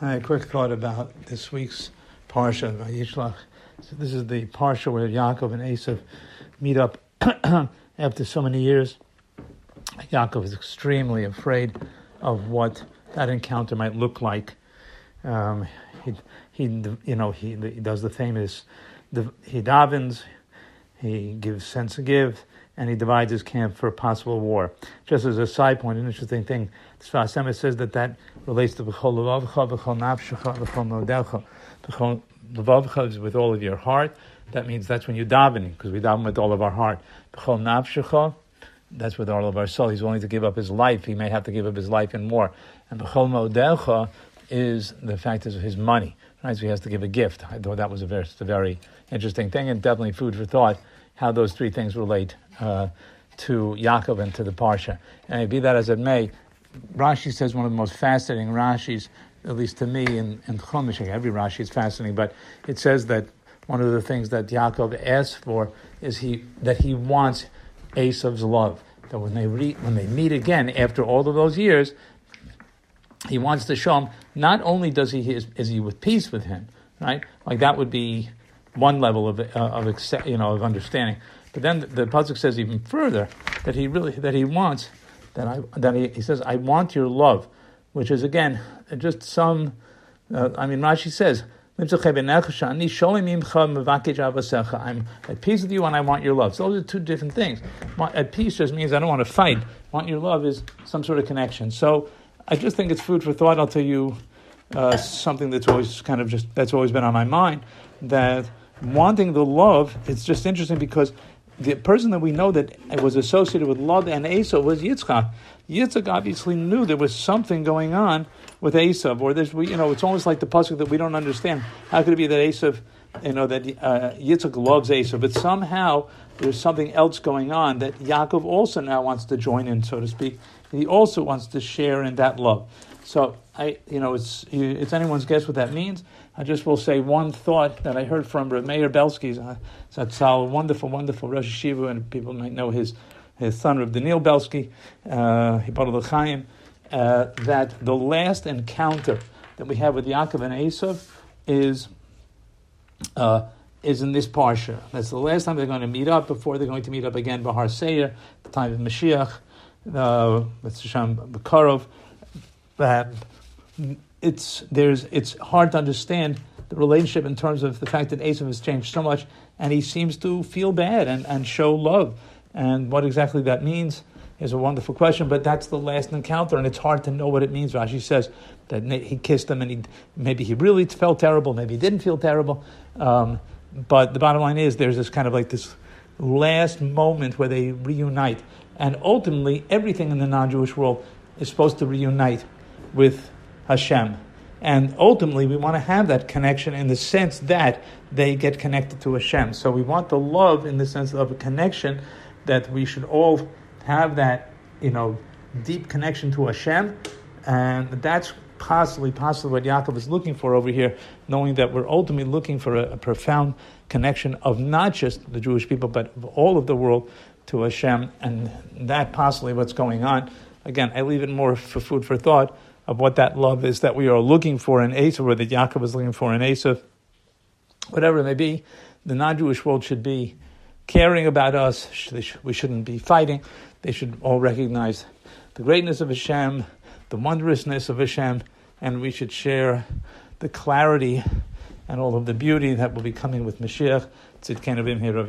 A quick thought about this week's parsha Yishlach. So this is the parsha where Yaakov and Esav meet up after so many years. Yaakov is extremely afraid of what that encounter might look like. Um, he, he, you know, he, he does the famous, the, he davens, he gives sense to give, and he divides his camp for a possible war. Just as a side point, an interesting thing, Sfas Emes says that that relates to B'chol Levavcha, B'chol Nafshecha, B'chol Me'odecha. B'chol Levavcha is with all of your heart. That means that's when you're davening, because we daven with all of our heart. B'chol Nafshecha, that's with all of our soul. He's willing to give up his life. He may have to give up his life and more. And B'chol Me'odecha is the fact is his money. Right? So he has to give a gift. I thought that was a very, a very interesting thing and definitely food for thought how those three things relate uh, to Yaakov and to the Parsha. And be that as it may, Rashi says one of the most fascinating Rashis, at least to me, in, in Chumash. Every Rashi is fascinating, but it says that one of the things that Yaakov asks for is he that he wants Esav's love. That when they re, when they meet again after all of those years, he wants to show him not only does he is, is he with peace with him, right? Like that would be one level of uh, of you know of understanding. But then the, the pasuk says even further that he really that he wants that I that he, he says I want your love, which is again just some. Uh, I mean, Rashi says. I'm at peace with you and I want your love. So those are two different things. At peace just means I don't want to fight. Want your love is some sort of connection. So I just think it's food for thought. I'll tell you uh, something that's always kind of just that's always been on my mind that wanting the love, it's just interesting because the person that we know that was associated with love and Esau was Yitzchak. Yitzchak obviously knew there was something going on with Esau, or there's, we you know, it's almost like the pasuk that we don't understand. How could it be that Esau, you know, that uh, loves Esau, but somehow there's something else going on that Yaakov also now wants to join in, so to speak. He also wants to share in that love. So I, you know, it's it's anyone's guess what that means. I just will say one thought that I heard from Meir Belsky. Uh, a wonderful, wonderful Rosh Yeshiva, and people might know his his son of Daniel Belsky, uh, Chaim, uh, that the last encounter that we have with Yaakov and Esav is uh, is in this parsha. That's the last time they're going to meet up before they're going to meet up again Bahar Seir, the time of Mashiach, uh, with Sham Bakarov. That it's there's it's hard to understand the relationship in terms of the fact that Esav has changed so much, and he seems to feel bad and, and show love. And what exactly that means is a wonderful question, but that's the last encounter, and it's hard to know what it means. Rashi says that he kissed him, and he, maybe he really felt terrible, maybe he didn't feel terrible. Um, but the bottom line is there's this kind of like this last moment where they reunite, and ultimately everything in the non-Jewish world is supposed to reunite with Hashem. And ultimately, we want to have that connection in the sense that they get connected to Hashem. So we want the love in the sense of a connection that we should all have that, you know, deep connection to Hashem. And that's possibly, possibly what Yaakov is looking for over here, knowing that we're ultimately looking for a, a profound connection of not just the Jewish people, but of all of the world to Hashem. And that possibly what's going on. Again, I leave it more for food for thought of what that love is that we are looking for in Esav, or that Yaakov is looking for in Esav. Whatever it may be, the non-Jewish world should be caring about us. We shouldn't be fighting. They should all recognize the greatness of Hashem, the wondrousness of Hashem, and we should share the clarity and all of the beauty that will be coming with Mashiach. Tzidkenu b'mhei Rav